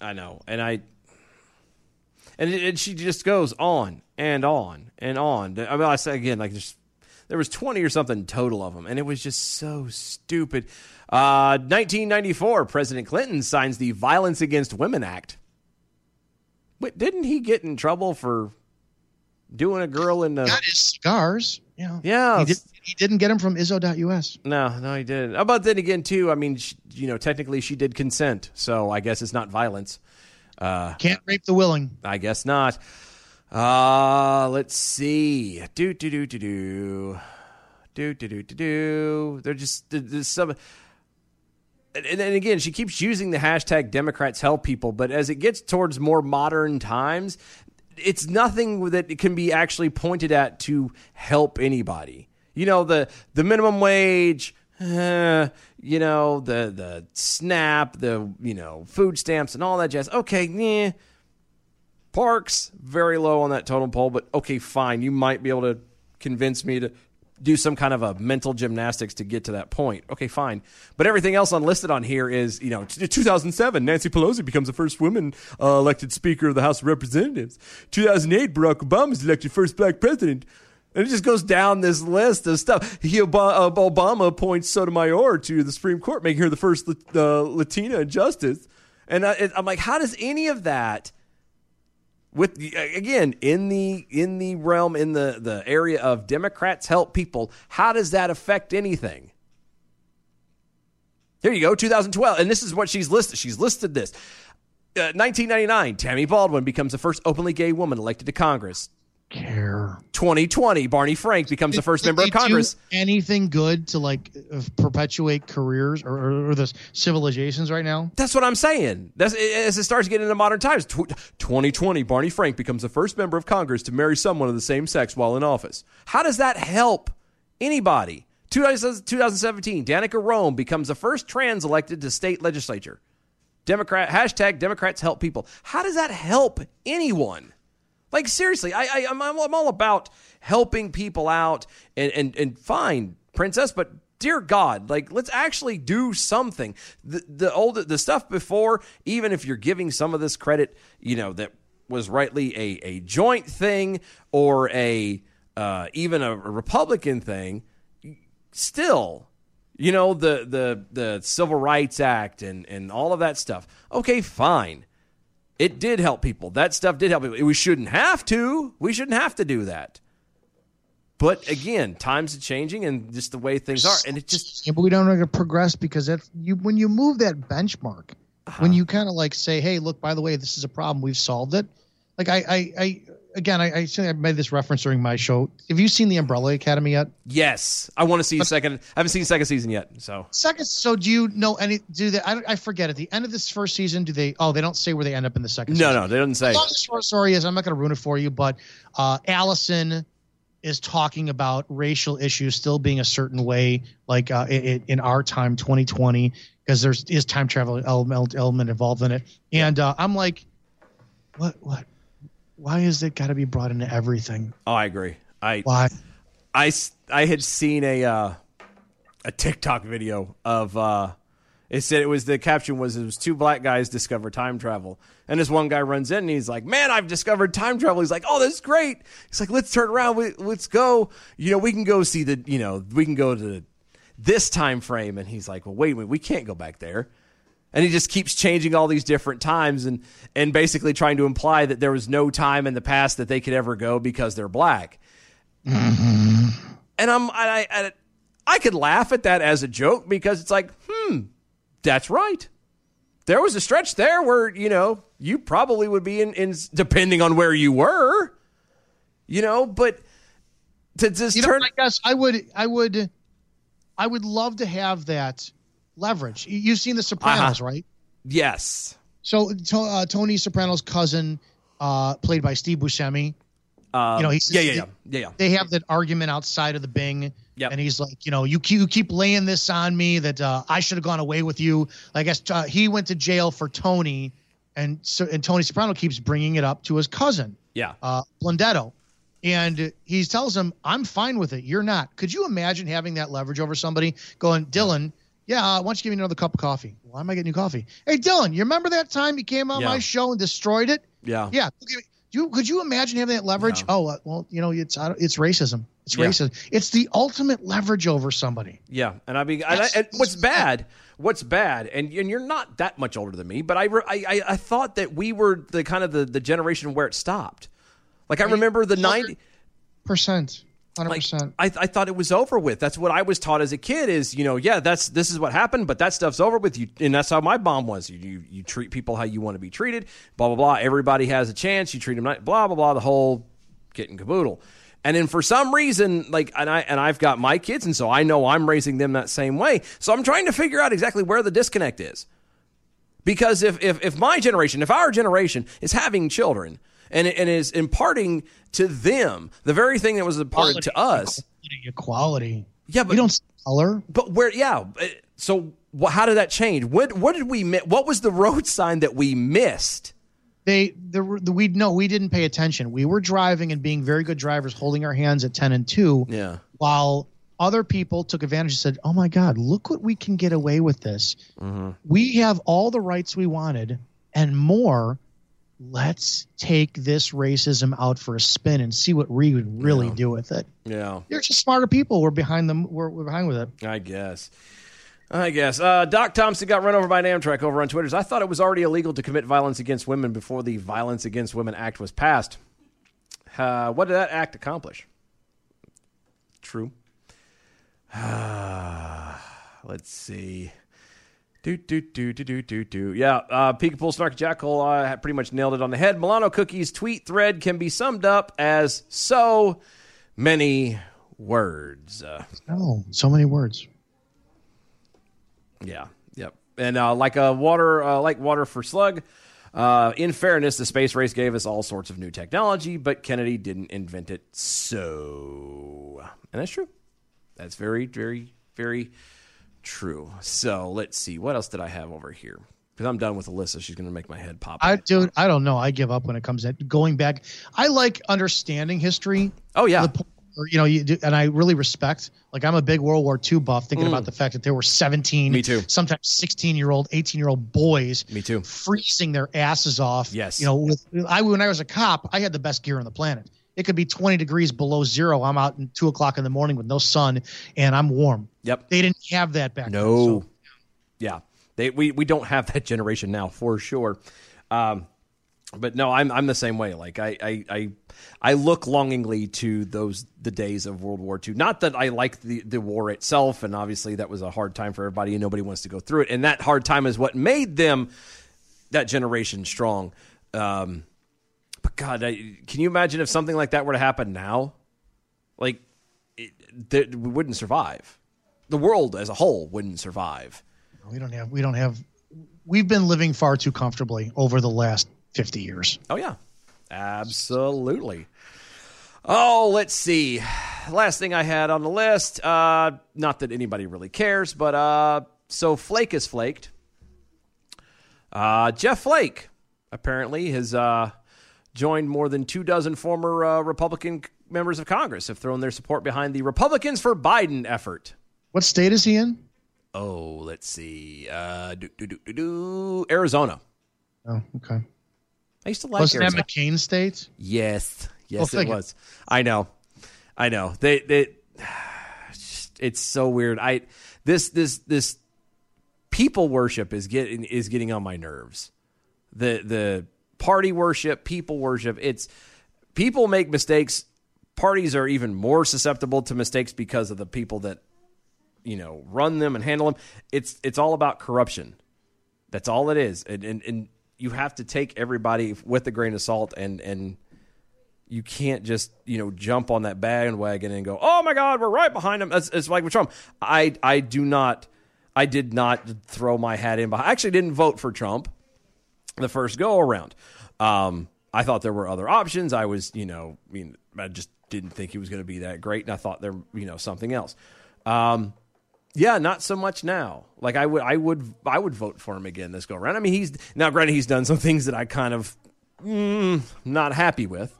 I know. And I and, it, and she just goes on and on and on. I mean, I say again, like there's there was 20 or something total of them, and it was just so stupid. Uh, 1994, President Clinton signs the Violence Against Women Act. Wait, didn't he get in trouble for doing a girl in the? Got his cigars. Yeah. Yeah. He, did, he didn't get them from Izzo.us. No, no, he didn't. But then again, too, I mean, she, you know, technically she did consent, so I guess it's not violence. Uh, Can't rape the willing. I guess not. Uh, let's see. Do do do do do. Do do do do do. They're just there's some. And, and again, she keeps using the hashtag Democrats help people, but as it gets towards more modern times, it's nothing that can be actually pointed at to help anybody. You know the the minimum wage, uh, (sighs) you know the the SNAP, the you know food stamps and all that jazz. Okay, yeah. Parks very low on that totem pole, but okay, fine. You might be able to convince me to do some kind of a mental gymnastics to get to that point. Okay, fine. But everything else unlisted on here is, you know, 2007, Nancy Pelosi becomes the first woman uh, elected Speaker of the House of Representatives. 2008, Barack Obama is elected first black president. And it just goes down this list of stuff. He, Obama, Obama appoints Sotomayor to the Supreme Court, making her the first uh, Latina justice. And I, I'm like, how does any of that with again in the in the realm in the the area of democrats help people how does that affect anything here you go 2012 and this is what she's listed she's listed this uh, 1999 tammy baldwin becomes the first openly gay woman elected to congress care 2020 barney frank becomes the first Did member they of congress do anything good to like uh, perpetuate careers or, or, or the civilizations right now? That's what I'm saying. That's as it starts getting into modern times. Tw- 2020, Barney Frank becomes the first member of Congress to marry someone of the same sex while in office. How does that help anybody? 2017, Danica Roem becomes the first trans elected to state legislature. Democrat hashtag Democrats help people. How does that help anyone? Like seriously, I, I I'm, I'm all about helping people out and and and fine, princess, but dear God, like let's actually do something. The the old the stuff before, even if you're giving some of this credit, you know that was rightly a a joint thing or a uh, even a, a Republican thing, still you know the the the civil rights act and and all of that stuff okay fine it did help people that stuff did help people we shouldn't have to we shouldn't have to do that but again times are changing and just the way things are and it just Yeah, but we don't want to progress because that's you when you move that benchmark, Uh-huh. when you kind of like say, "Hey, look, by the way, this is a problem. We've solved it." Like I, I, I again, I, I I made this reference during my show. Have you seen the Umbrella Academy yet? yes i want to see a second i haven't seen second season yet so Second, so do you know any? Do they? I, I forget at the end of this first season. Do they? Oh, they don't say where they end up in the second. no season. no they didn't say The short story is, I'm not going to ruin it for you, but uh, Allison is talking about racial issues still being a certain way, like uh, in, in our time, 2020, because there's is time travel element, element involved in it, and uh, I'm like, what, what, why is it got to be brought into everything? oh i agree. I Why? I I had seen a uh, a TikTok video of uh, it said it was the caption was it was two black guys discover time travel. And this one guy runs in and he's like man I've discovered time travel. He's like oh this is great. He's like let's turn around. We, let's go. You know we can go see the you know we can go to this time frame. And he's like well wait a minute. We can't go back there and he just keeps changing all these different times and and basically trying to imply that there was no time in the past that they could ever go because they're black and I'm I, I I could laugh at that as a joke because it's like, hmm, that's right. There was a stretch there where you know you probably would be in, in depending on where you were, you know, but to just You know, turn I guess I would, I would, I would love to have that leverage. You- You've seen The Sopranos, Uh-huh. right? yes, So uh, Tony Soprano's cousin, uh, played by Steve Buscemi, uh, you know, he's yeah, yeah, yeah, yeah, yeah. They have that argument outside of the Bing, Yep. and he's like, you know, you keep, you keep laying this on me that uh, I should have gone away with you. I guess uh, he went to jail for Tony, and so and Tony Soprano keeps bringing it up to his cousin, yeah. uh, Blundetto. And he tells him, I'm fine with it. You're not. Could you imagine having that leverage over somebody going, Dylan, yeah, uh, why don't you give me another cup of coffee? Why am I getting you coffee? Hey, Dylan, you remember that time you came on Yeah. my show and destroyed it? Yeah. Yeah. You, you- could you imagine having that leverage? Oh, uh, well, you know, it's it's racism. It's Yeah. racism. It's the ultimate leverage over somebody. Yeah, and I mean, and, I, and what's bad? What's bad? And and you're not that much older than me, but I, I I thought that we were the kind of the, the generation where it stopped. Like I remember the ninety. Percent. Hundred percent. I, I thought it was over with. That's what I was taught as a kid. Is you know, yeah, that's this is what happened, but that stuff's over with. You and that's how my mom was. You you, you treat people how you want to be treated. Blah blah blah. Everybody has a chance. You treat them not, blah blah blah. The whole kit and caboodle. And then for some reason, like, and I and I've got my kids, and so I know I'm raising them that same way. So I'm trying to figure out exactly where the disconnect is. Because if if if my generation, if our generation is having children and and is imparting to them the very thing that was imparted to us, Equality. yeah, but We don't see color. but where? Yeah. So how did that change? What what did we mi- What was the road sign that we missed? They the, the we no we didn't pay attention. We were driving and being very good drivers, holding our hands at ten and two. Yeah. While other people took advantage and said, "Oh my God, look what we can get away with this. Mm-hmm. We have all the rights we wanted and more. Let's take this racism out for a spin and see what we would really Yeah. do with it." Yeah. They're just smarter people. We're behind them. We're, we're behind with it. I guess. I guess. Uh, Doc Thompson got run over by an Amtrak over on Twitter. I thought it was already illegal to commit violence against women before the Violence Against Women Act was passed. Uh, what did that act accomplish? True. (sighs) Let's see. Do do do do do do do. Yeah, uh, Peekapoo Snarky Jackal uh, pretty much nailed it on the head. Milano Cookie's tweet thread can be summed up as so many words. Uh, Oh, so many words. yeah. Yep. And uh, like a water, uh, like water for slug. Uh, in fairness, the space race gave us all sorts of new technology, but Kennedy didn't invent it. So, and that's true. That's very, very, very true. So let's see. What else did I have over here? Because I'm done with Alyssa. She's going to make my head pop. I dude, I don't know. I give up when it comes to going back. I like understanding history. Oh yeah. The, you know, you do, and I really respect. Like I'm a big World War II buff, thinking Mm. about the fact that there were 17, Me too. sometimes 16 year old, 18 year old boys, Me too. freezing their asses off. Yes. You know, with I when I was a cop, I had the best gear on the planet. It could be 20 degrees below zero. I'm out in two o'clock in the morning with no sun, and I'm warm. Yep. They didn't have that back then. No. so- Yeah. They we, we don't have that generation now for sure. Um, but no, I'm I'm the same way. Like I, I I I look longingly to those the days of World War II. Not that I like the the war itself, and obviously that was a hard time for everybody, and nobody wants to go through it. And that hard time is what made them that generation strong. Um, but God, I, can you imagine if something like that were to happen now? Like, it, we wouldn't survive. The world as a whole wouldn't survive. We don't have. We don't have. We've been living far too comfortably over the last 50 years. Oh yeah, absolutely. Oh, let's see. Last thing I had on the list. Uh, not that anybody really cares, but uh, so Flake is flaked. Uh, Jeff Flake apparently has uh, joined more than two dozen former uh, Republican members of Congress have thrown their support behind the Republicans for Biden effort. What state is he in? Oh, let's see. Uh, do, do, do, do, do. Arizona. Oh, okay. I used to like Wasn't that Arizona. McCain state? Yes, yes, Go it figure. was. I know, I know. They, they, (sighs) it's so weird. I this this this people worship is getting is getting on my nerves. The the party worship, people worship. It's people make mistakes. Parties are even more susceptible to mistakes because of the people that you know run them and handle them. It's it's all about corruption. That's all it is, and and, and you have to take everybody with a grain of salt, and and you can't just you know jump on that bandwagon and go, oh my God, we're right behind them. That's it's like with Trump. I I do not, I did not throw my hat in. Behind, I actually didn't vote for Trump the first go around. Um, I thought there were other options. I was, you know, I mean, I just didn't think he was going to be that great, and I thought there, you know, something else. Um, yeah, not so much now. Like I would, I would, I would vote for him again this go around. I mean, he's now granted he's done some things that I kind of mm, not happy with,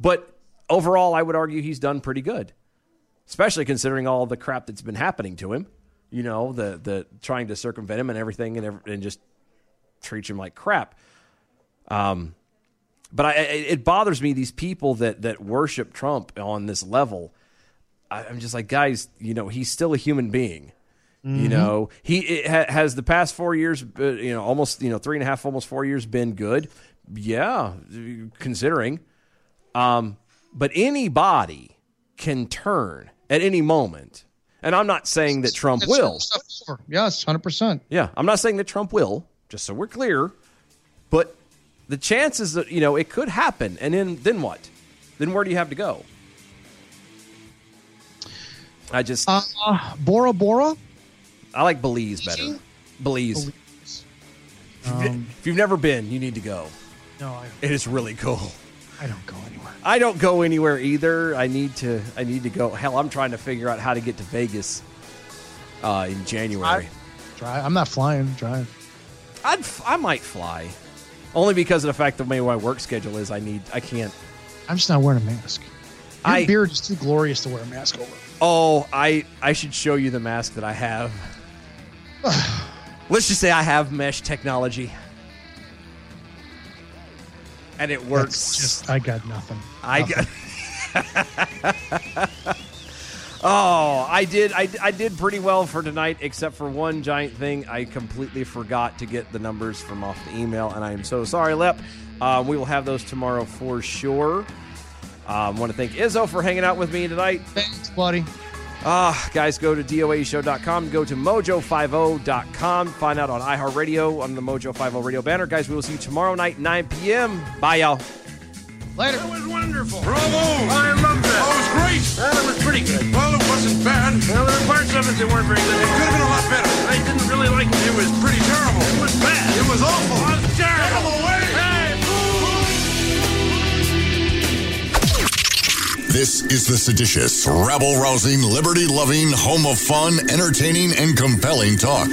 but overall, I would argue he's done pretty good, especially considering all the crap that's been happening to him. You know, the the trying to circumvent him and everything, and ev- and just treat him like crap. Um, but I, I- it bothers me these people that that worship Trump on this level. I, I'm just like, guys, you know, he's still a human being. You Mhm. know, he it ha, has the past four years, uh, you know, almost you know three and a half, almost four years been good. Yeah, considering. Um, but anybody can turn at any moment. And I'm not saying that Trump will. Yes, hundred percent. Yeah, I'm not saying that Trump will, just so we're clear. But the chances that, you know, it could happen. And then then what? Then where do you have to go? I just Uh, Bora Bora. I like Belize better. Belize. Um, if you've never been, you need to go. No, I, It is really cool. I don't go anywhere. I don't go anywhere either. I need to. I need to go. Hell, I'm trying to figure out how to get to Vegas uh, in January. Drive. I'm not flying. Drive. I'd. f- I might fly, only because of the fact that way my work schedule is. I need. I can't. I'm just not wearing a mask. Your I- beard is too glorious to wear a mask over. Oh, I. I should show you the mask that I have. (sighs) Let's just say I have mesh technology, and it works. That's just I got nothing. I Nothing. got. (laughs) oh, I did. I, I did pretty well for tonight, except for one giant thing. I completely forgot to get the numbers from off the email, and I am so sorry, Lep. Uh, we will have those tomorrow for sure. Um, want to thank Izzo for hanging out with me tonight. Thanks, buddy. Ah, guys, go to doashow.com. Go to mojo50.com. Find out on iHeartRadio on the Mojo50 radio banner. Guys, we will see you tomorrow night, 9 p.m. Bye, y'all. Later. That was wonderful. Bravo! I loved that. Oh, it was great. Well, it was pretty good. Well, it wasn't bad. Well, there were parts of it that weren't very good. It could have been a lot better. I didn't really like it. It was pretty terrible. It was bad. It was awful. It was terrible. Get him away! Hey! This is the seditious, rabble rousing, liberty loving, home of fun, entertaining, and compelling talk.